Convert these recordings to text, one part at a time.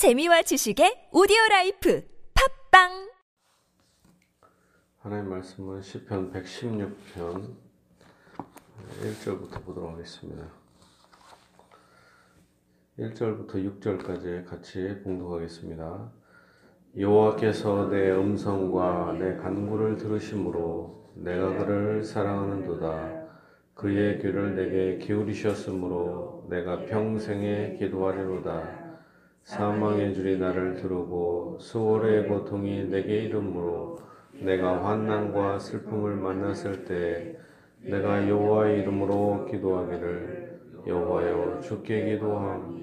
재미와 지식의 오디오 life 팟빵 하나님 말씀은 시편 116편 1절부터 보도록 하겠습니다. 1절부터 6절까지 같이 봉독하겠습니다. 여호와께서 내 음성과 내 간구를 들으심으로 내가 그를 사랑하는도다. 그의 귀를 내게 기울이셨으므로 내가 평생에 기도하리로다. 사망의 줄이 나를 두르고 수월의 고통이 내게 이름으로 내가 환난과 슬픔을 만났을 때 내가 여호와의 이름으로 기도하기를 여호와여 주께 기도함.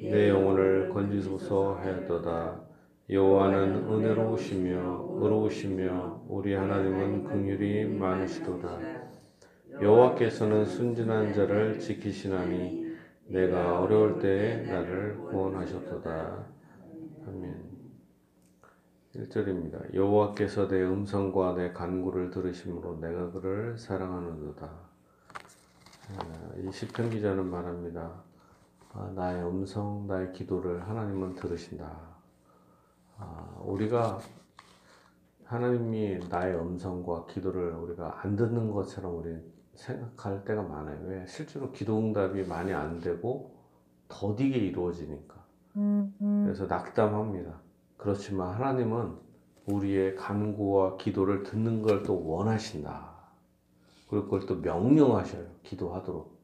내 영혼을 건지소서 하였도다. 여호와는 은혜로우시며 의로우시며 우리 하나님은 긍휼이 많으시도다. 여호와께서는 순진한 자를 지키시나니 내가 어려울 때에 나를 구원하셨도다. 아멘. 1절입니다. 여호와께서 내 음성과 내 간구를 들으심으로 내가 그를 사랑하는도다. 아, 이 시편 기자는 말합니다. 아, 나의 음성, 나의 기도를 하나님은 들으신다. 아, 우리가 하나님이 나의 음성과 기도를 우리가 안 듣는 것처럼 우리 생각할 때가 많아요. 왜? 실제로 기도 응답이 많이 안 되고 더디게 이루어지니까. 그래서 낙담합니다. 그렇지만 하나님은 우리의 간구와 기도를 듣는 걸 또 원하신다. 그리고 그걸 또 명령하셔요. 기도하도록.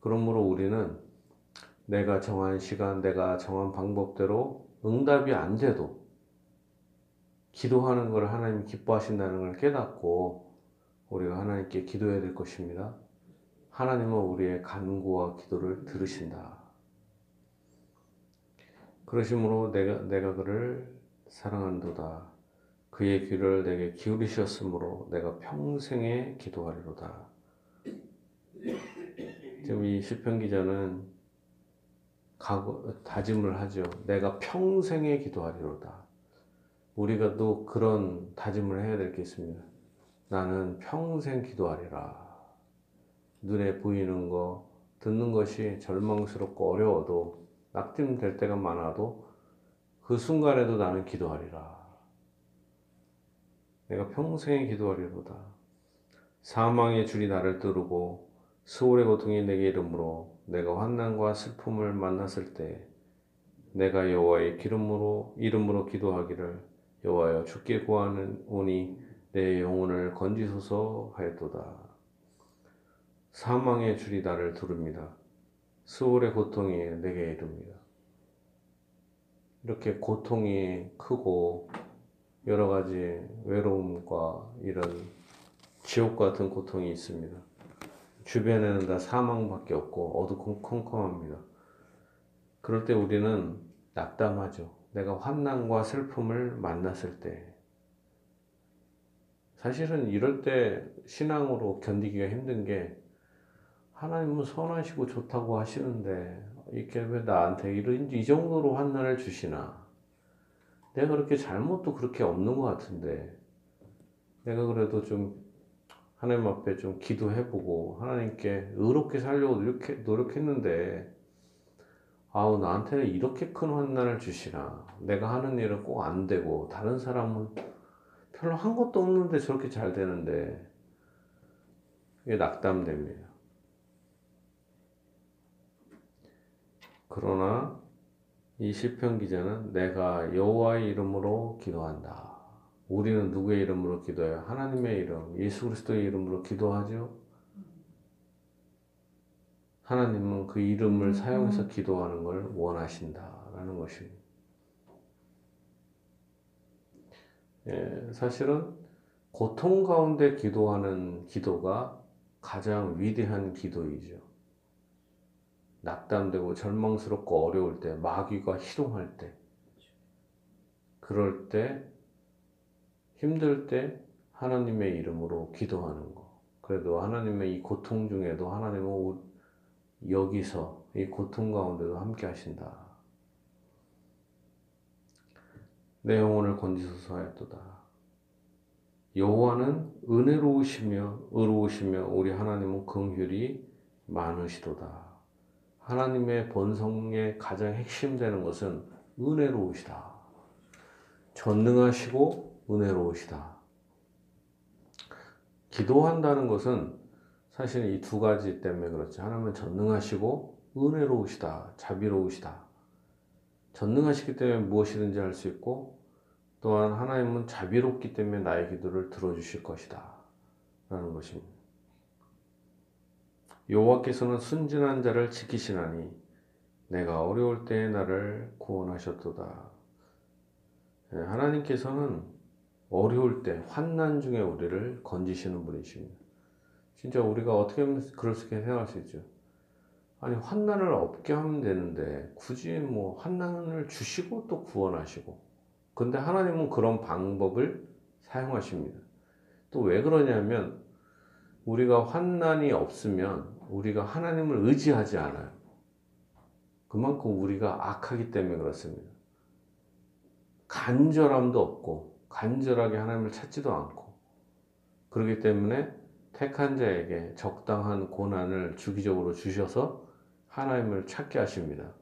그러므로 우리는 내가 정한 시간, 내가 정한 방법대로 응답이 안 돼도 기도하는 걸 하나님 기뻐하신다는 걸 깨닫고 우리가 하나님께 기도해야 될 것입니다. 하나님은 우리의 간구와 기도를 들으신다. 그러심으로 내가, 내가 그를 사랑한도다. 그의 귀를 내게 기울이셨으므로 내가 평생에 기도하리로다. 지금 이 시편 기자는 각오, 다짐을 하죠. 내가 평생에 기도하리로다. 우리가 또 그런 다짐을 해야 될 게 있습니다. 나는 평생 기도하리라. 눈에 보이는 거, 듣는 것이 절망스럽고 어려워도 낙심될 때가 많아도 그 순간에도 나는 기도하리라. 내가 평생에 기도하리로다. 사망의 줄이 나를 뜨르고 수월의 고통이 내게 이름으로 내가 환난과 슬픔을 만났을 때 내가 여호와의 기름으로 이름으로 기도하기를 여호와여 주께 구하는 오니 내 영혼을 건지소서 하였도다. 사망의 줄이 나를 두릅니다. 수월의 고통이 내게 이릅니다. 이렇게 고통이 크고 여러 가지 외로움과 이런 지옥 같은 고통이 있습니다. 주변에는 다 사망밖에 없고 어두컴컴합니다. 그럴 때 우리는 낙담하죠. 내가 환난과 슬픔을 만났을 때 사실은 이럴 때 신앙으로 견디기가 힘든 게 하나님은 선하시고 좋다고 하시는데 이렇게 왜 나한테 이런 이 정도로 환난을 주시나? 내가 그렇게 잘못도 그렇게 없는 것 같은데 내가 그래도 좀 하나님 앞에 좀 기도해보고 하나님께 의롭게 살려고 노력해, 노력했는데 아우 나한테는 이렇게 큰 환난을 주시나? 내가 하는 일은 꼭 안 되고 다른 사람은 별로 한 것도 없는데 저렇게 잘 되는데 이게 낙담됩니다. 그러나 이 시편 기자는 내가 여호와의 이름으로 기도한다. 우리는 누구의 이름으로 기도해요? 하나님의 이름, 예수 그리스도의 이름으로 기도하죠. 하나님은 그 이름을 사용해서 기도하는 걸 원하신다라는 것입니다. 예, 사실은 고통 가운데 기도하는 기도가 가장 위대한 기도이죠. 낙담되고 절망스럽고 어려울 때, 마귀가 희롱할 때, 그럴 때, 힘들 때 하나님의 이름으로 기도하는 거. 그래도 하나님의 이 고통 중에도 하나님은 여기서 이 고통 가운데도 함께 하신다. 내 영혼을 건지소서 하였도다. 여호와는 은혜로우시며 의로우시며 우리 하나님은 긍휼이 많으시도다. 하나님의 본성의 가장 핵심되는 것은 은혜로우시다. 전능하시고 은혜로우시다. 기도한다는 것은 사실 이 두 가지 때문에 그렇지. 하나님은 전능하시고 은혜로우시다. 자비로우시다. 전능하시기 때문에 무엇이든지 할 수 있고 또한 하나님은 자비롭기 때문에 나의 기도를 들어주실 것이다. 라는 것입니다. 여호와께서는 순진한 자를 지키시나니 내가 어려울 때에 나를 구원하셨도다. 예, 하나님께서는 어려울 때 환난 중에 우리를 건지시는 분이십니다. 진짜 우리가 어떻게 하면 그렇게 생각할 수 있죠. 아니 환난을 없게 하면 되는데 굳이 뭐 환난을 주시고 또 구원하시고 근데 하나님은 그런 방법을 사용하십니다. 또 왜 그러냐면 우리가 환난이 없으면 우리가 하나님을 의지하지 않아요. 그만큼 우리가 악하기 때문에 그렇습니다. 간절함도 없고, 간절하게 하나님을 찾지도 않고, 그렇기 때문에 택한 자에게 적당한 고난을 주기적으로 주셔서 하나님을 찾게 하십니다.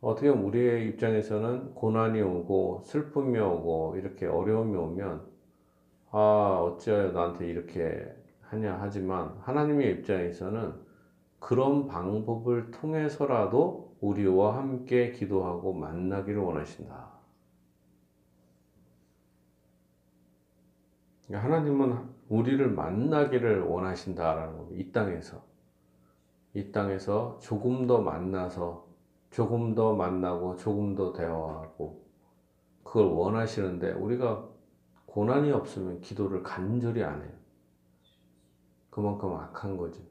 어떻게 보면 우리의 입장에서는 고난이 오고, 슬픔이 오고, 이렇게 어려움이 오면, 아, 어찌하여 나한테 이렇게 하냐 하지만 하나님의 입장에서는 그런 방법을 통해서라도 우리와 함께 기도하고 만나기를 원하신다. 하나님은 우리를 만나기를 원하신다라는 겁니다. 이 땅에서. 이 땅에서 조금 더 만나서 조금 더 만나고 조금 더 대화하고 그걸 원하시는데 우리가 고난이 없으면 기도를 간절히 안 해요. 그만큼 악한 거죠.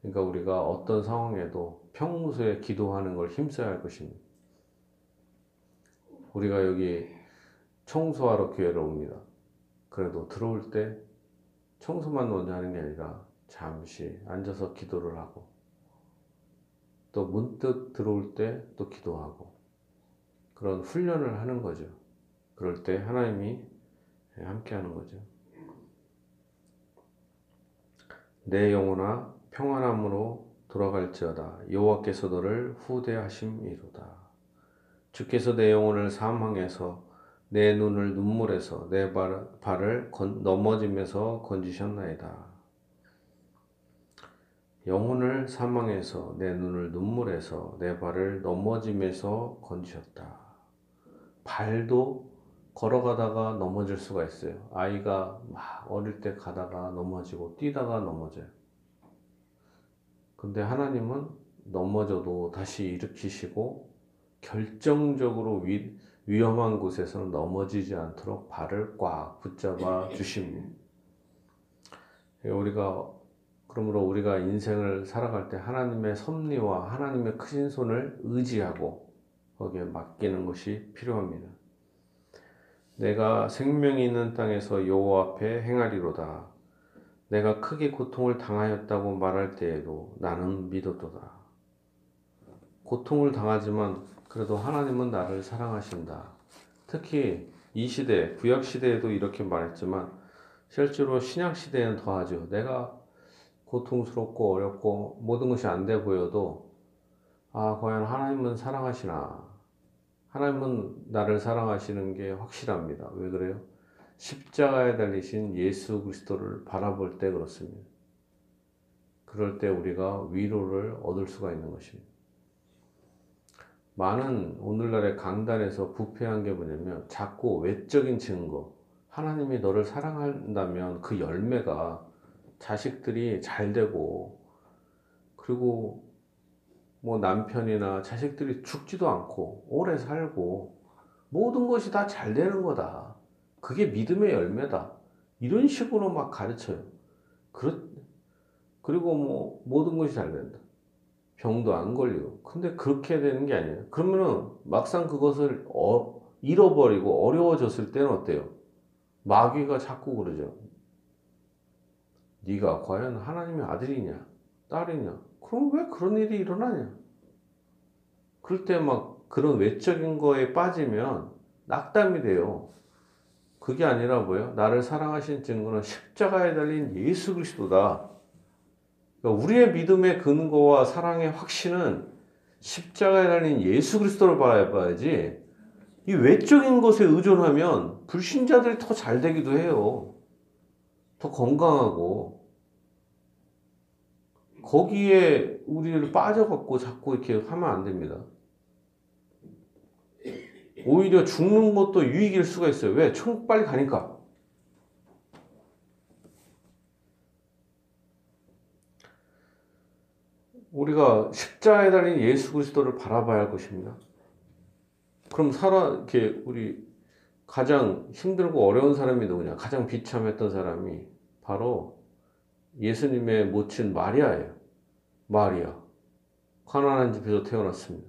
그러니까 우리가 어떤 상황에도 평소에 기도하는 걸 힘써야 할 것입니다. 우리가 여기 청소하러 교회를 옵니다. 그래도 들어올 때 청소만 먼저 하는 게 아니라 잠시 앉아서 기도를 하고 또 문득 들어올 때 또 기도하고 그런 훈련을 하는 거죠. 그럴 때 하나님이 함께 하는 거죠. 내 영혼아 평안함으로 돌아갈지어다 여호와께서 너를 후대하심이로다 주께서 내 영혼을 사망해서 내 눈을 눈물에서 내 발, 건, 넘어짐에서 건지셨나이다 영혼을 사망해서 내 눈을 눈물에서 내 발을 넘어짐에서 건지셨다 발도 걸어가다가 넘어질 수가 있어요. 아이가 막 어릴 때 가다가 넘어지고 뛰다가 넘어져요. 근데 하나님은 넘어져도 다시 일으키시고 결정적으로 위, 위험한 곳에서는 넘어지지 않도록 발을 꽉 붙잡아 주십니다. 우리가 그러므로 우리가 인생을 살아갈 때 하나님의 섭리와 하나님의 크신 손을 의지하고 거기에 맡기는 것이 필요합니다. 내가 생명이 있는 땅에서 여호와 앞에 행하리로다. 내가 크게 고통을 당하였다고 말할 때에도 나는 믿었도다. 고통을 당하지만 그래도 하나님은 나를 사랑하신다. 특히 이 시대, 구약 시대에도 이렇게 말했지만 실제로 신약 시대에는 더하죠. 내가 고통스럽고 어렵고 모든 것이 안 돼 보여도 아, 과연 하나님은 사랑하시나? 하나님은 나를 사랑하시는 게 확실합니다. 왜 그래요? 십자가에 달리신 예수 그리스도를 바라볼 때 그렇습니다. 그럴 때 우리가 위로를 얻을 수가 있는 것입니다. 많은 오늘날의 강단에서 부패한 게 뭐냐면 자꾸 외적인 증거, 하나님이 너를 사랑한다면 그 열매가 자식들이 잘 되고 그리고 뭐 남편이나 자식들이 죽지도 않고 오래 살고 모든 것이 다 잘 되는 거다. 그게 믿음의 열매다. 이런 식으로 막 가르쳐요. 그렇, 그리고 뭐 모든 것이 잘 된다. 병도 안 걸리고. 근데 그렇게 되는 게 아니에요. 그러면은 막상 그것을 어, 잃어버리고 어려워졌을 때는 어때요? 마귀가 자꾸 그러죠. 네가 과연 하나님의 아들이냐, 딸이냐, 그럼 왜 그런 일이 일어나냐? 그럴 때 막 그런 외적인 거에 빠지면 낙담이 돼요. 그게 아니라 뭐예요? 나를 사랑하신 증거는 십자가에 달린 예수 그리스도다. 그러니까 우리의 믿음의 근거와 사랑의 확신은 십자가에 달린 예수 그리스도를 바라봐야지 이 외적인 것에 의존하면 불신자들이 더 잘 되기도 해요. 더 건강하고 거기에 우리를 빠져갖고 자꾸 이렇게 하면 안 됩니다. 오히려 죽는 것도 유익일 수가 있어요. 왜? 천국 빨리 가니까. 우리가 십자에 달린 예수 그리스도를 바라봐야 할 것입니다. 그럼 살아 이렇게 우리 가장 힘들고 어려운 사람이 누구냐? 가장 비참했던 사람이 바로 예수님의 모친 마리아예요. 마리아. 가난한 집에서 태어났습니다.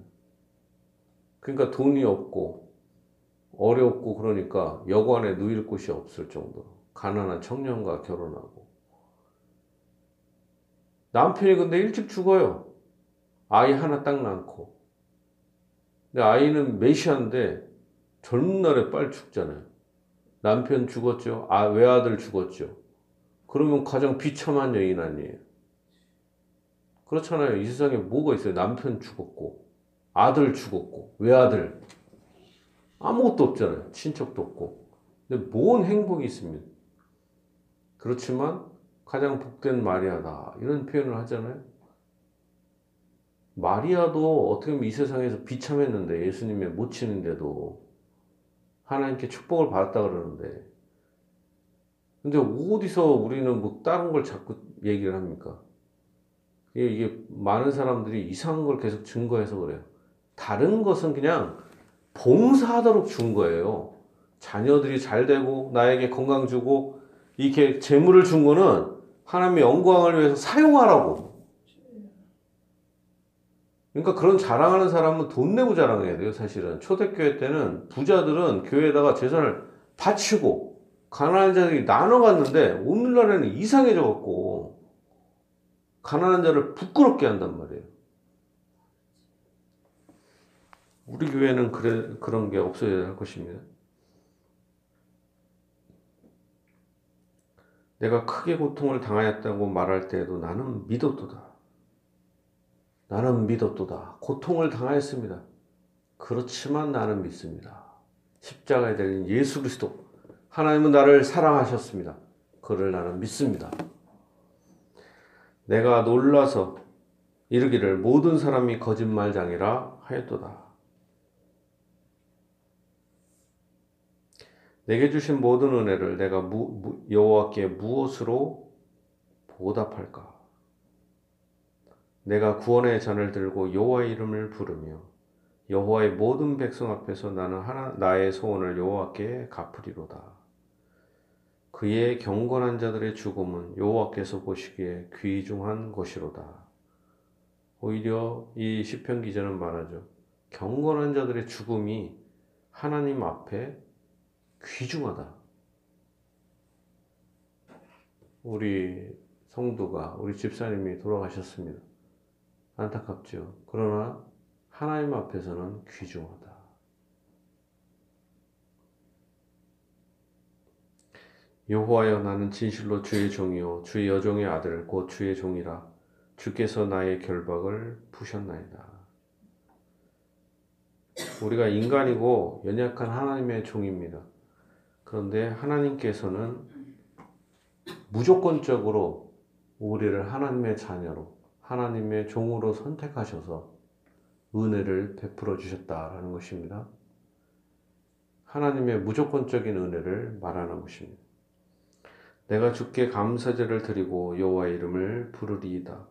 그러니까 돈이 없고 어렵고 그러니까 여관에 누일 곳이 없을 정도로 가난한 청년과 결혼하고 남편이 근데 일찍 죽어요. 아이 하나 딱 낳고. 근데 아이는 메시아인데 젊은 날에 빨리 죽잖아요. 남편 죽었죠. 아, 외아들 죽었죠. 그러면 가장 비참한 여인 아니에요. 그렇잖아요. 이 세상에 뭐가 있어요? 남편 죽었고, 아들 죽었고, 외아들. 아무것도 없잖아요. 친척도 없고. 근데 뭔 행복이 있습니다. 그렇지만 가장 복된 마리아다. 이런 표현을 하잖아요. 마리아도 어떻게 보면 이 세상에서 비참했는데 예수님의 모치는데도 하나님께 축복을 받았다 그러는데 근데 어디서 우리는 뭐 다른 걸 자꾸 얘기를 합니까? 이게 많은 사람들이 이상한 걸 계속 증거해서 그래요. 다른 것은 그냥 봉사하도록 준 거예요. 자녀들이 잘 되고 나에게 건강 주고 이렇게 재물을 준 거는 하나님의 영광을 위해서 사용하라고. 그러니까 그런 자랑하는 사람은 돈 내고 자랑해야 돼요, 사실은. 초대교회 때는 부자들은 교회에다가 재산을 바치고 가난한 자들이 나눠 갔는데 오늘날에는 이상해져 갖고 가난한 자를 부끄럽게 한단 말이에요. 우리 교회는 그래, 그런 게 없어야 할 것입니다. 내가 크게 고통을 당하였다고 말할 때에도 나는 믿었도다. 나는 믿었도다. 고통을 당하였습니다. 그렇지만 나는 믿습니다. 십자가에 달린 예수 그리스도. 하나님은 나를 사랑하셨습니다. 그를 나는 믿습니다. 내가 놀라서 이르기를 모든 사람이 거짓말장이라 하였도다. 내게 주신 모든 은혜를 내가 여호와께 무엇으로 보답할까? 내가 구원의 잔을 들고 여호와의 이름을 부르며 여호와의 모든 백성 앞에서 나는 하나 나의 소원을 여호와께 갚으리로다. 그의 경건한 자들의 죽음은 여호와께서 보시기에 귀중한 것이로다. 오히려 이 시편 기자는 말하죠. 경건한 자들의 죽음이 하나님 앞에 귀중하다. 우리 성도가, 우리 집사님이 돌아가셨습니다. 안타깝죠. 그러나 하나님 앞에서는 귀중하다. 여호와여 나는 진실로 주의 종이요 주의 여종의 아들 곧 주의 종이라 주께서 나의 결박을 푸셨나이다. 우리가 인간이고 연약한 하나님의 종입니다. 그런데 하나님께서는 무조건적으로 우리를 하나님의 자녀로, 하나님의 종으로 선택하셔서 은혜를 베풀어 주셨다라는 것입니다. 하나님의 무조건적인 은혜를 말하는 것입니다. 내가 주께 감사제를 드리고 여호와의 이름을 부르리이다.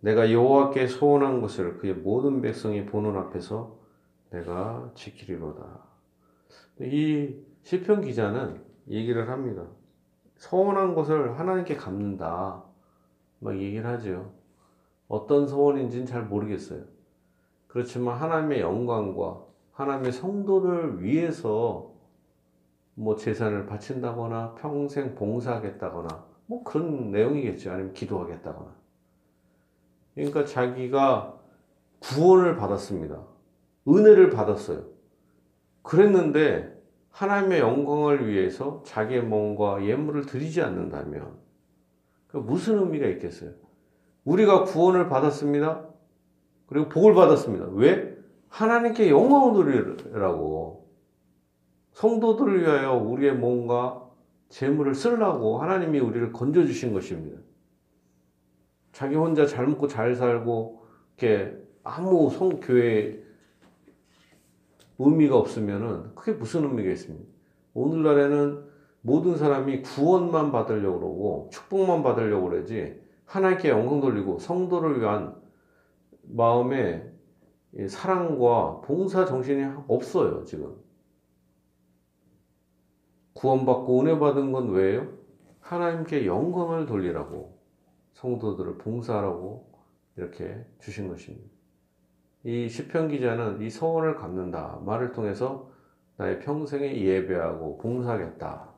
내가 여호와께 소원한 것을 그의 모든 백성이 보는 앞에서 내가 지키리로다. 이 시편 기자는 얘기를 합니다. 서원한 것을 하나님께 갚는다. 막 얘기를 하죠. 어떤 소원인지는 잘 모르겠어요. 그렇지만 하나님의 영광과 하나님의 성도를 위해서 뭐 재산을 바친다거나 평생 봉사하겠다거나 뭐 그런 내용이겠죠. 아니면 기도하겠다거나. 그러니까 자기가 구원을 받았습니다. 은혜를 받았어요. 그랬는데 하나님의 영광을 위해서 자기의 몸과 예물을 드리지 않는다면 그 무슨 의미가 있겠어요? 우리가 구원을 받았습니다. 그리고 복을 받았습니다. 왜? 하나님께 영광을 돌리라고. 성도들을 위하여 우리의 몸과 재물을 쓰려고 하나님이 우리를 건져주신 것입니다. 자기 혼자 잘 먹고 잘 살고, 이렇게 아무 성교회 의미가 없으면은 그게 무슨 의미가 있습니까? 오늘날에는 모든 사람이 구원만 받으려고 그러고 축복만 받으려고 그러지 하나님께 영광 돌리고 성도를 위한 마음에 이 사랑과 봉사 정신이 없어요, 지금. 구원받고 은혜 받은 건 왜요? 하나님께 영광을 돌리라고 성도들을 봉사하라고 이렇게 주신 것입니다. 이 시편 기자는 이 소원을 갚는다 말을 통해서 나의 평생에 예배하고 봉사하겠다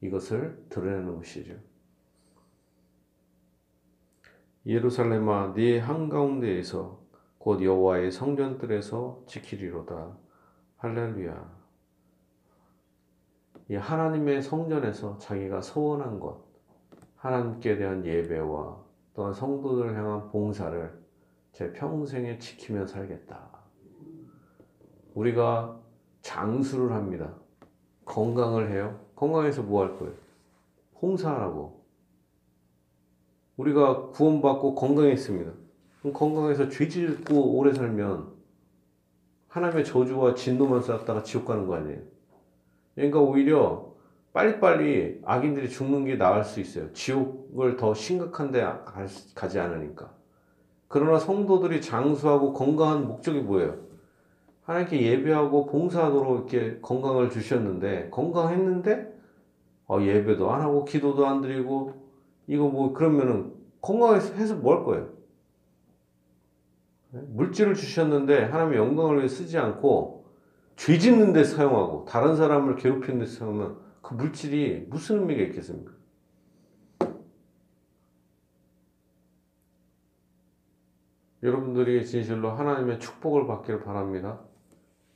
이것을 드러내는 것이죠. 예루살렘아 네 한가운데에서 곧 여호와의 성전들에서 지키리로다 할렐루야. 이 하나님의 성전에서 자기가 소원한 것 하나님께 대한 예배와 또한 성도들을 향한 봉사를 제 평생에 지키며 살겠다. 우리가 장수를 합니다. 건강을 해요. 건강해서 뭐 할 거예요? 봉사하라고. 우리가 구원받고 건강했습니다. 그럼 건강해서 죄 짓고 오래 살면 하나님의 저주와 진노만 쌓다가 지옥 가는 거 아니에요? 그러니까 오히려 빨리빨리 악인들이 죽는 게 나을 수 있어요. 지옥을 더 심각한 데 가지 않으니까. 그러나 성도들이 장수하고 건강한 목적이 뭐예요? 하나님께 예배하고 봉사하도록 이렇게 건강을 주셨는데, 건강했는데, 어, 예배도 안 하고, 기도도 안 드리고, 이거 뭐, 그러면은, 건강해서 해서 뭐 할 거예요? 네? 물질을 주셨는데, 하나님의 영광을 위해 쓰지 않고, 죄 짓는 데 사용하고, 다른 사람을 괴롭히는 데 사용하면, 그 물질이 무슨 의미가 있겠습니까? 여러분들이 진실로 하나님의 축복을 받기를 바랍니다.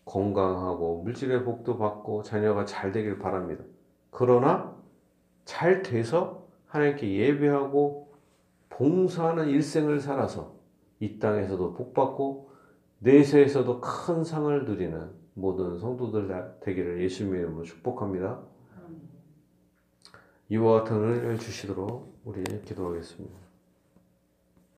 건강하고 물질의 복도 받고 자녀가 잘 되길 바랍니다. 그러나 잘 돼서 하나님께 예배하고 봉사하는 일생을 살아서 이 땅에서도 복받고 내세에서도 큰 상을 누리는 모든 성도들 되기를 예수님의 이름으로 축복합니다. 이와 같은 은혜를 주시도록 우리 기도하겠습니다.